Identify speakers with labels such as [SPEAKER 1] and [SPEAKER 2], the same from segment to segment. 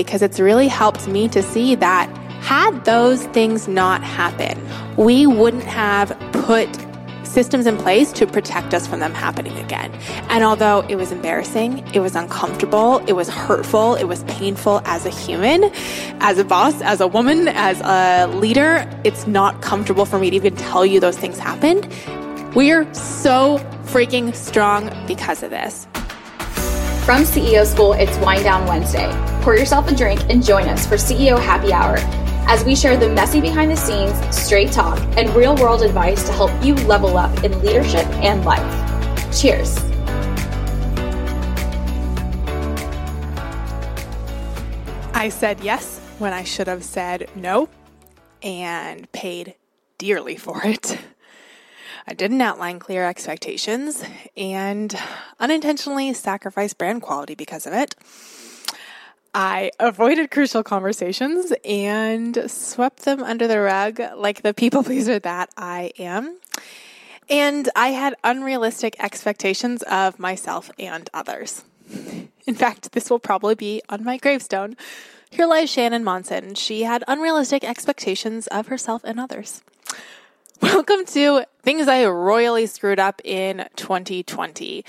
[SPEAKER 1] because it's really helped me to see that had those things not happened, we wouldn't have put systems in place to protect us from them happening again. And although it was embarrassing, it was uncomfortable, it was hurtful, it was painful as a human, as a boss, as a woman, as a leader, it's not comfortable for me to even tell you those things happened. We're so freaking strong because of this.
[SPEAKER 2] From CEO School, it's Wind Down Wednesday. Pour yourself a drink and join us for CEO Happy Hour as we share the messy behind the scenes, straight talk, and real world advice to help you level up in leadership and life. Cheers.
[SPEAKER 1] I said yes when I should have said no and paid dearly for it. I didn't outline clear expectations and unintentionally sacrificed brand quality because of it. I avoided crucial conversations and swept them under the rug like the people pleaser that I am. And I had unrealistic expectations of myself and others. In fact, this will probably be on my gravestone. Here lies Shannon Monson. She had unrealistic expectations of herself and others. Welcome to Things I Royally Screwed Up in 2020.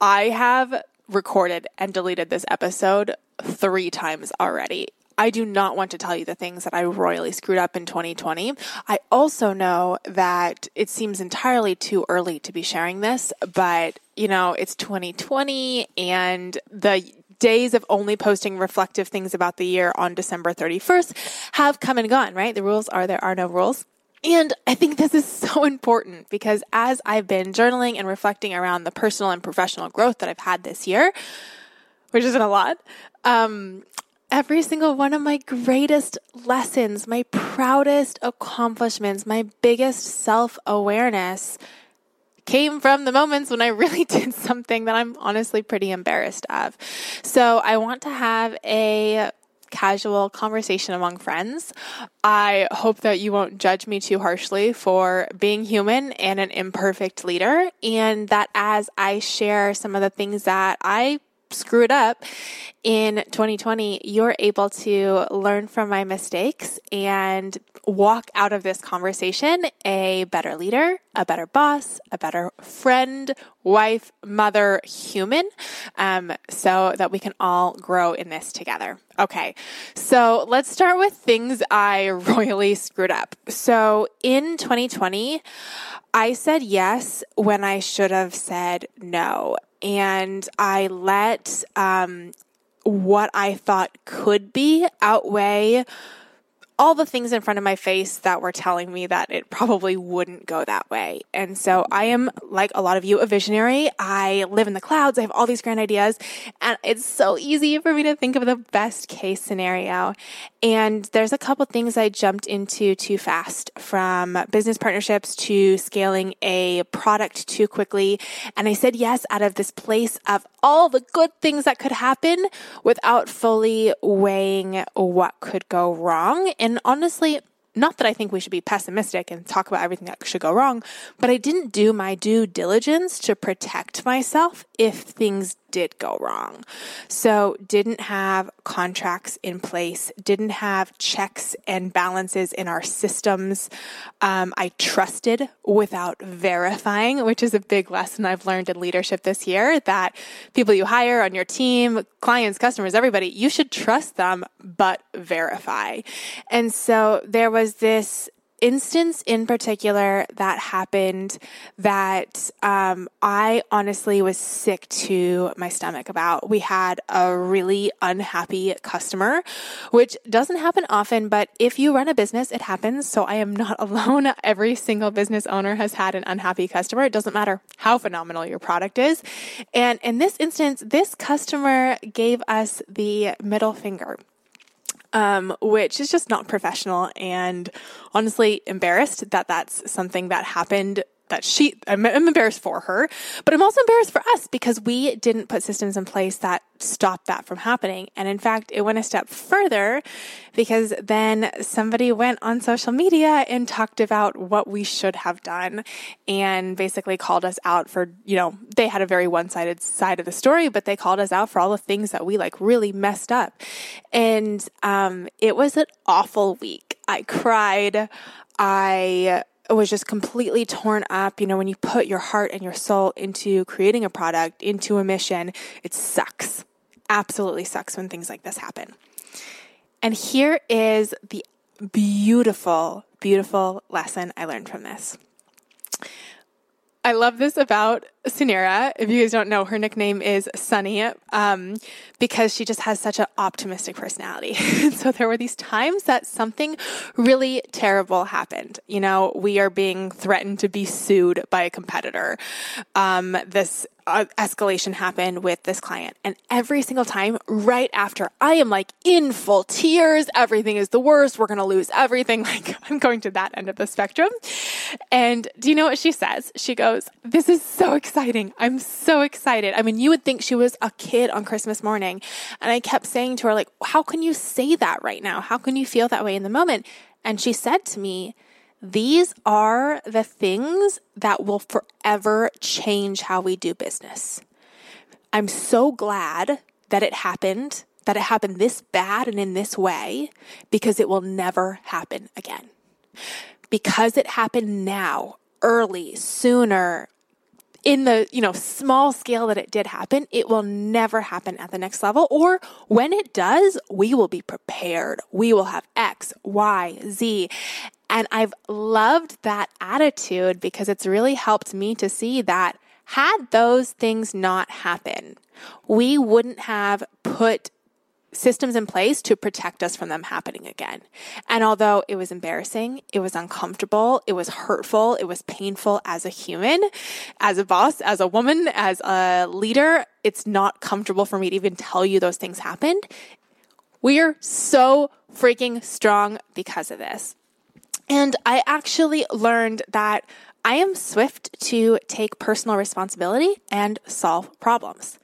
[SPEAKER 1] I have recorded and deleted this episode three times already. I do not want to tell you the things that I royally screwed up in 2020. I also know that it seems entirely too early to be sharing this, but you know, it's 2020 and the days of only posting reflective things about the year on December 31st have come and gone, right? The rules are there are no rules. And I think this is so important because as I've been journaling and reflecting around the personal and professional growth that I've had this year, which isn't a lot, um, every single one of my greatest lessons, my proudest accomplishments, my biggest self awareness came from the moments when I really did something that I'm honestly pretty embarrassed of. So I want to have a casual conversation among friends. I hope that you won't judge me too harshly for being human and an imperfect leader, and that as I share some of the things that I screwed up in 2020, you're able to learn from my mistakes and walk out of this conversation a better leader, a better boss, a better friend, wife, mother, human, um, so that we can all grow in this together. Okay, so let's start with things I royally screwed up. So in 2020, I said yes when I should have said no and I let um, what I thought could be outweigh all the things in front of my face that were telling me that it probably wouldn't go that way. And so I am, like a lot of you, a visionary. I live in the clouds. I have all these grand ideas. And it's so easy for me to think of the best case scenario. And there's a couple things I jumped into too fast from business partnerships to scaling a product too quickly. And I said yes out of this place of all the good things that could happen without fully weighing what could go wrong. Honestly, not that I think we should be pessimistic and talk about everything that should go wrong, but I didn't do my due diligence to protect myself if things did go wrong. So, didn't have contracts in place, didn't have checks and balances in our systems. Um, I trusted without verifying, which is a big lesson I've learned in leadership this year that people you hire on your team, clients, customers, everybody, you should trust them, but verify. And so, there was this instance in particular that happened that um, I honestly was sick to my stomach about. We had a really unhappy customer, which doesn't happen often, but if you run a business, it happens. So I am not alone. Every single business owner has had an unhappy customer. It doesn't matter how phenomenal your product is. And in this instance, this customer gave us the middle finger um, which is just not professional and honestly embarrassed that that's something that happened that she, I'm, I'm, embarrassed for her, but I'm also embarrassed for us because we didn't put systems in place that stopped that from happening. And in fact, it went a step further because then somebody went on social media and talked about what we should have done and basically called us out for, you know, they had a very one sided side of the story, but they called us out for all the things that we like really messed up. And, um, it was an awful week. I cried. I, was just completely torn up. You know, when you put your heart and your soul into creating a product, into a mission, it sucks. Absolutely sucks when things like this happen. And here is the beautiful, beautiful lesson I learned from this. I love this about Suneera. If you guys don't know, her nickname is Sunny um, because she just has such an optimistic personality. so there were these times that something really terrible happened. You know, we are being threatened to be sued by a competitor. Um, this escalation happened with this client. And every single time, right after, I am like in full tears. Everything is the worst. We're going to lose everything. Like, I'm going to that end of the spectrum. And do you know what she says? She goes, This is so exciting. I'm so excited. I mean, you would think she was a kid on Christmas morning. And I kept saying to her, like, how can you say that right now? How can you feel that way in the moment? And she said to me, these are the things that will forever change how we do business. I'm so glad that it happened, that it happened this bad and in this way, because it will never happen again. Because it happened now, early, sooner, in the, you know, small scale that it did happen, it will never happen at the next level. Or when it does, we will be prepared. We will have X, Y, Z. And I've loved that attitude because it's really helped me to see that had those things not happened, we wouldn't have put systems in place to protect us from them happening again. And although it was embarrassing, it was uncomfortable, it was hurtful, it was painful as a human, as a boss, as a woman, as a leader, it's not comfortable for me to even tell you those things happened. We are so freaking strong because of this. And I actually learned that I am swift to take personal responsibility and solve problems.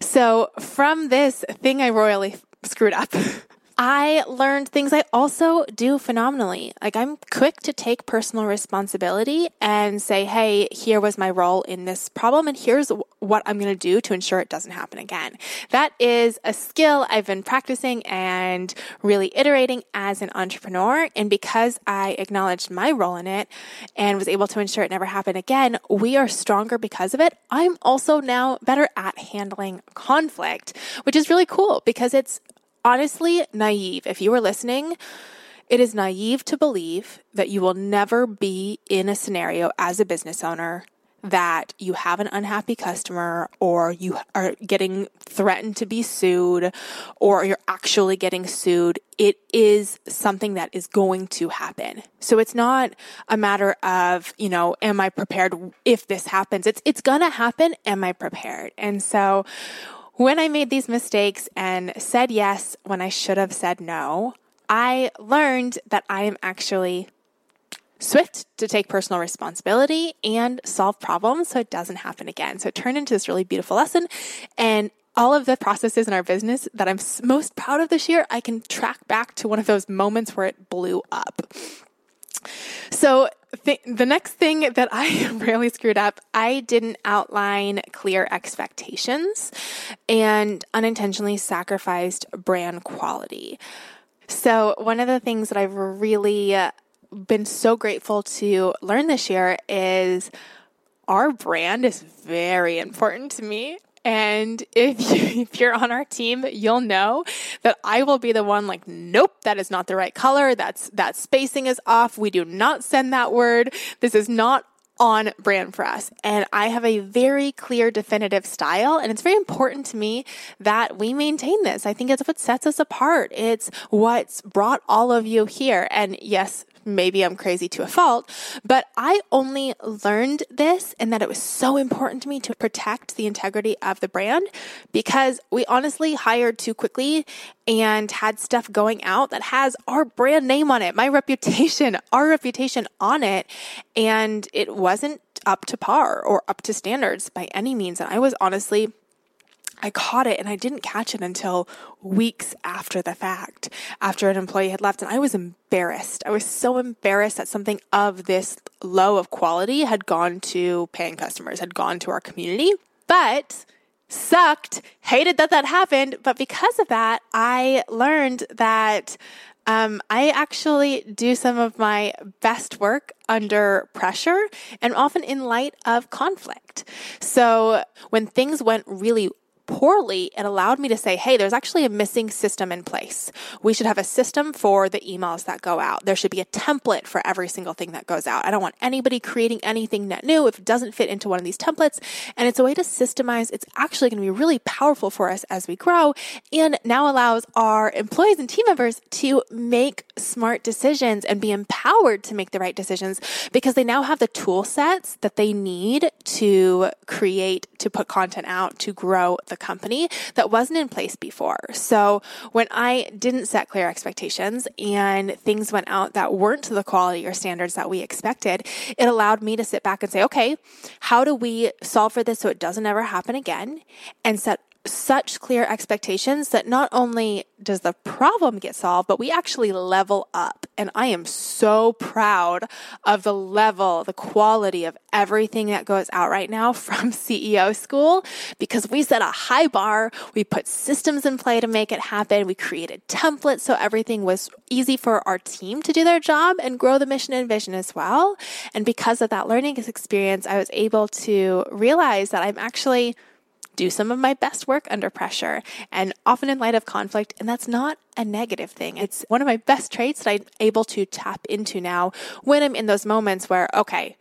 [SPEAKER 1] So from this thing I royally screwed up, I learned things I also do phenomenally. Like I'm quick to take personal responsibility and say, hey, here was my role in this problem, and here's what I'm going to do to ensure it doesn't happen again. That is a skill I've been practicing and really iterating as an entrepreneur. And because I acknowledged my role in it and was able to ensure it never happened again, we are stronger because of it. I'm also now better at handling conflict, which is really cool because it's honestly naive. If you are listening, it is naive to believe that you will never be in a scenario as a business owner that you have an unhappy customer or you are getting threatened to be sued or you're actually getting sued. It is something that is going to happen. So it's not a matter of, you know, am I prepared if this happens? It's, it's gonna happen. Am I prepared? And so when I made these mistakes and said yes when I should have said no, I learned that I am actually swift to take personal responsibility and solve problems so it doesn't happen again. So it turned into this really beautiful lesson. And all of the processes in our business that I'm most proud of this year, I can track back to one of those moments where it blew up. So th- the next thing that I really screwed up, I didn't outline clear expectations and unintentionally sacrificed brand quality. So one of the things that I've really uh, been so grateful to learn this year is our brand is very important to me. And if you, if you're on our team, you'll know that I will be the one like, nope, that is not the right color. That's that spacing is off. We do not send that word. This is not on brand for us. And I have a very clear, definitive style. And it's very important to me that we maintain this. I think it's what sets us apart. It's what's brought all of you here. And yes, maybe I'm crazy to a fault, but I only learned this and that it was so important to me to protect the integrity of the brand because we honestly hired too quickly and had stuff going out that has our brand name on it, my reputation, our reputation on it. And it wasn't up to par or up to standards by any means. And I was honestly I caught it and I didn't catch it until weeks after the fact, after an employee had left. And I was embarrassed. I was so embarrassed that something of this low of quality had gone to paying customers, had gone to our community. But sucked, hated that that happened. But because of that, I learned that um, I actually do some of my best work under pressure and often in light of conflict. So when things went really poorly, it allowed me to say, hey, there's actually a missing system in place. We should have a system for the emails that go out. There should be a template for every single thing that goes out. I don't want anybody creating anything net new if it doesn't fit into one of these templates. And it's a way to systemize. It's actually going to be really powerful for us as we grow and now allows our employees and team members to make smart decisions and be empowered to make the right decisions because they now have the tool sets that they need to create, to put content out, to grow the company that wasn't in place before. So when I didn't set clear expectations and things went out that weren't to the quality or standards that we expected, it allowed me to sit back and say, okay, how do we solve for this so it doesn't ever happen again and set such clear expectations that not only does the problem get solved, but we actually level up. And I am so proud of the level, the quality of everything that goes out right now from CEO school because we set a high bar. We put systems in play to make it happen. We created templates so everything was easy for our team to do their job and grow the mission and vision as well. And because of that learning experience, I was able to realize that I'm actually do some of my best work under pressure and often in light of conflict. And that's not a negative thing. It's one of my best traits that I'm able to tap into now when I'm in those moments where, okay,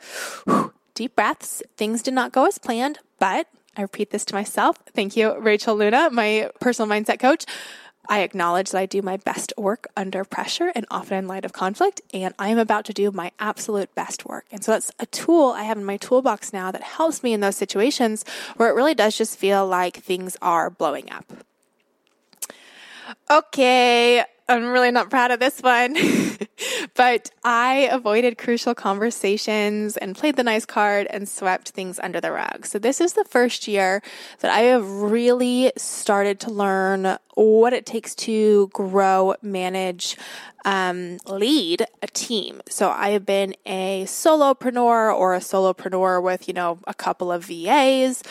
[SPEAKER 1] whew, deep breaths, things did not go as planned, but I repeat this to myself. Thank you, Rachel Luna, my personal mindset coach. I acknowledge that I do my best work under pressure and often in light of conflict, and I am about to do my absolute best work. And so that's a tool I have in my toolbox now that helps me in those situations where it really does just feel like things are blowing up. Okay, I'm really not proud of this one, but I avoided crucial conversations and played the nice card and swept things under the rug. So, this is the first year that I have really started to learn what it takes to grow, manage, um, lead a team. So, I have been a solopreneur or a solopreneur with, you know, a couple of VAs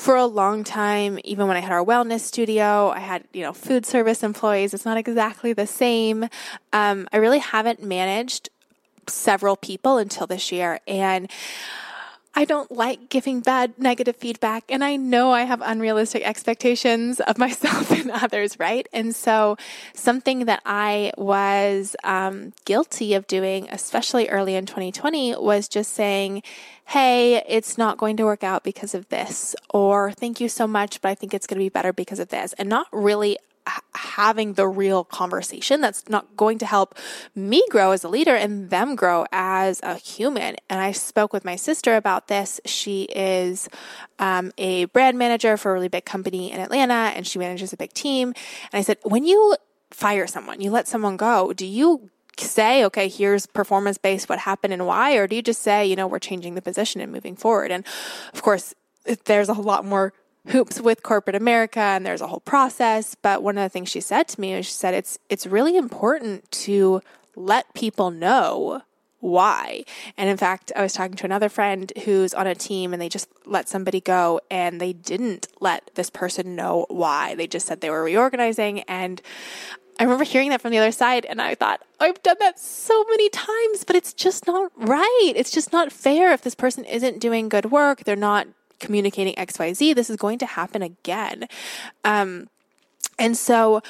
[SPEAKER 1] for a long time, even when I had our wellness studio, I had, you know, food service employees. It's not exactly the same. Um, I really haven't managed several people until this year. And I don't like giving bad negative feedback. And I know I have unrealistic expectations of myself and others, right? And so, something that I was um, guilty of doing, especially early in 2020, was just saying, Hey, it's not going to work out because of this, or thank you so much, but I think it's going to be better because of this, and not really having the real conversation that's not going to help me grow as a leader and them grow as a human. And I spoke with my sister about this. She is um, a brand manager for a really big company in Atlanta and she manages a big team. And I said, when you fire someone, you let someone go, do you say, okay, here's performance based what happened and why? Or do you just say, you know, we're changing the position and moving forward? And of course, there's a lot more hoops with corporate America and there's a whole process. But one of the things she said to me is she said it's it's really important to let people know why. And in fact, I was talking to another friend who's on a team and they just let somebody go and they didn't let this person know why. They just said they were reorganizing and I remember hearing that from the other side and I thought, I've done that so many times, but it's just not right. It's just not fair if this person isn't doing good work. They're not communicating XYZ, this is going to happen again. Um, and so,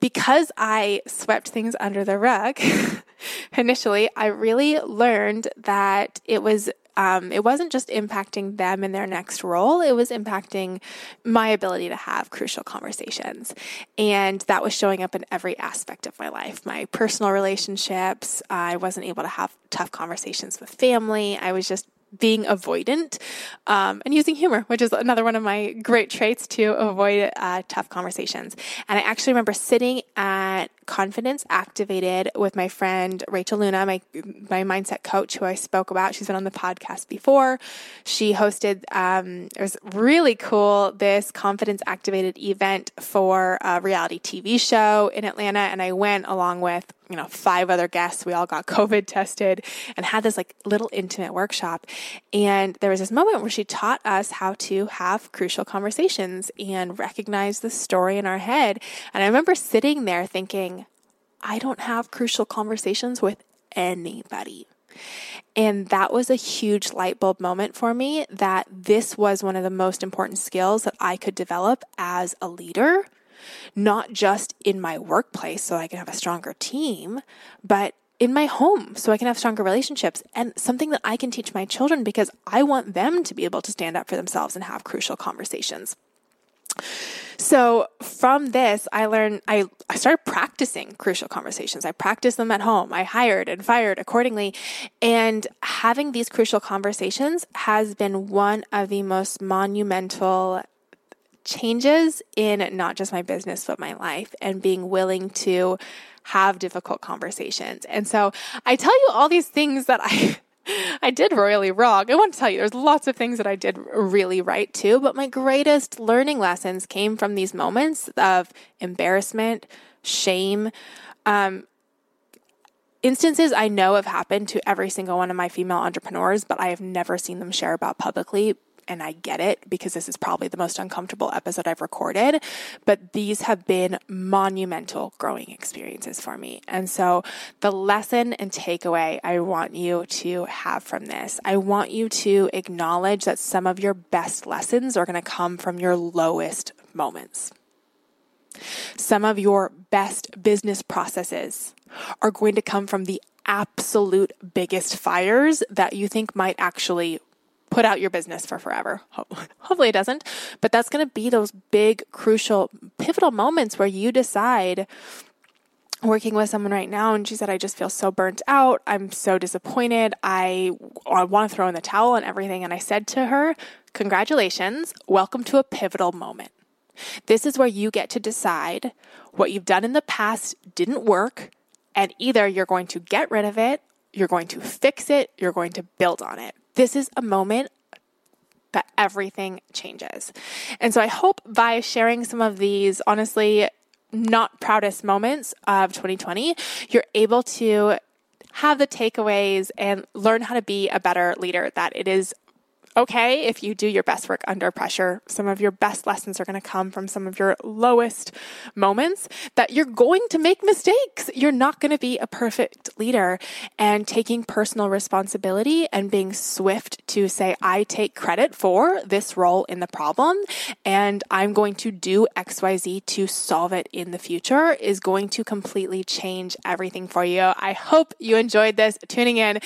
[SPEAKER 1] because I swept things under the rug initially, I really learned that it was um, it wasn't just impacting them in their next role, it was impacting my ability to have crucial conversations. And that was showing up in every aspect of my life my personal relationships. I wasn't able to have tough conversations with family. I was just being avoidant um, and using humor, which is another one of my great traits to avoid uh, tough conversations. And I actually remember sitting at Confidence Activated with my friend Rachel Luna, my my mindset coach, who I spoke about. She's been on the podcast before. She hosted. Um, it was really cool. This Confidence Activated event for a reality TV show in Atlanta, and I went along with you know, five other guests. We all got COVID tested and had this like little intimate workshop. And there was this moment where she taught us how to have crucial conversations and recognize the story in our head. And I remember sitting there thinking, I don't have crucial conversations with anybody. And that was a huge light bulb moment for me that this was one of the most important skills that I could develop as a leader not just in my workplace so I can have a stronger team, but in my home so I can have stronger relationships and something that I can teach my children because I want them to be able to stand up for themselves and have crucial conversations. So from this, I learned, I, I started practicing crucial conversations. I practiced them at home. I hired and fired accordingly. And having these crucial conversations has been one of the most monumental changes in not just my business, but my life and being willing to have difficult conversations. And so I tell you all these things that I. I did royally wrong. I want to tell you, there's lots of things that I did really right too, but my greatest learning lessons came from these moments of embarrassment, shame, um, instances I know have happened to every single one of my female entrepreneurs, but I have never seen them share about publicly and I get it because this is probably the most uncomfortable episode I've recorded, but these have been monumental growing experiences for me. And so the lesson and takeaway I want you to have from this, I want you to acknowledge that some of your best lessons are going to come from your lowest moments. Some of your best business processes are going to come from the absolute biggest fires that you think might actually put out your business for forever. Hopefully it doesn't, but that's going to be those big, crucial, pivotal moments where you decide working with someone right now and she said i just feel so burnt out. I'm so disappointed. I, I want to throw in the towel and everything. And i said to her congratulations. Welcome to a pivotal moment. This is where you get to decide what you've done in the past didn't work and either you're going to get rid of it you're going to fix it you're going to build on it this is a moment that everything changes. And so I hope by sharing some of these, honestly, not proudest moments of 2020, you're able to have the takeaways and learn how to be a better leader, that it is okay if you do your best work under pressure. Some of your best lessons are going to come from some of your lowest moments, that you're going to make mistakes. You're not going to be a perfect leader. And taking personal responsibility and being swift to say, I take credit for this role in the problem, and I'm going to do XYZ to solve it in the future is going to completely change everything for you. I hope you enjoyed this tuning in.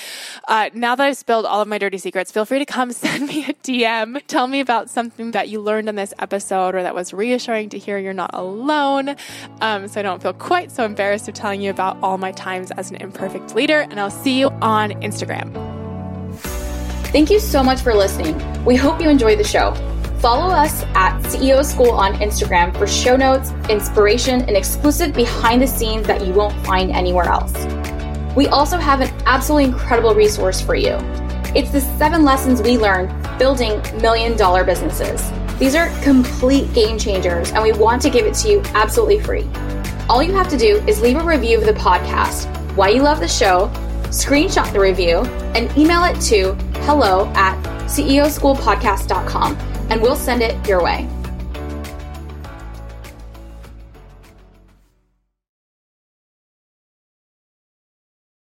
[SPEAKER 1] Uh, now that I've spilled all of my dirty secrets, feel free to come send send me a DM. Tell me about something that you learned in this episode or that was reassuring to hear you're not alone. Um, so I don't feel quite so embarrassed of telling you about all my times as an imperfect leader. And I'll see you on Instagram.
[SPEAKER 2] Thank you so much for listening. We hope you enjoy the show. Follow us at CEO School on Instagram for show notes, inspiration, and exclusive behind the scenes that you won't find anywhere else. We also have an absolutely incredible resource for you. It's the seven lessons we learned building million dollar businesses. These are complete game changers, and we want to give it to you absolutely free. All you have to do is leave a review of the podcast, why you love the show, screenshot the review, and email it to hello at ceoschoolpodcast.com, and we'll send it your way.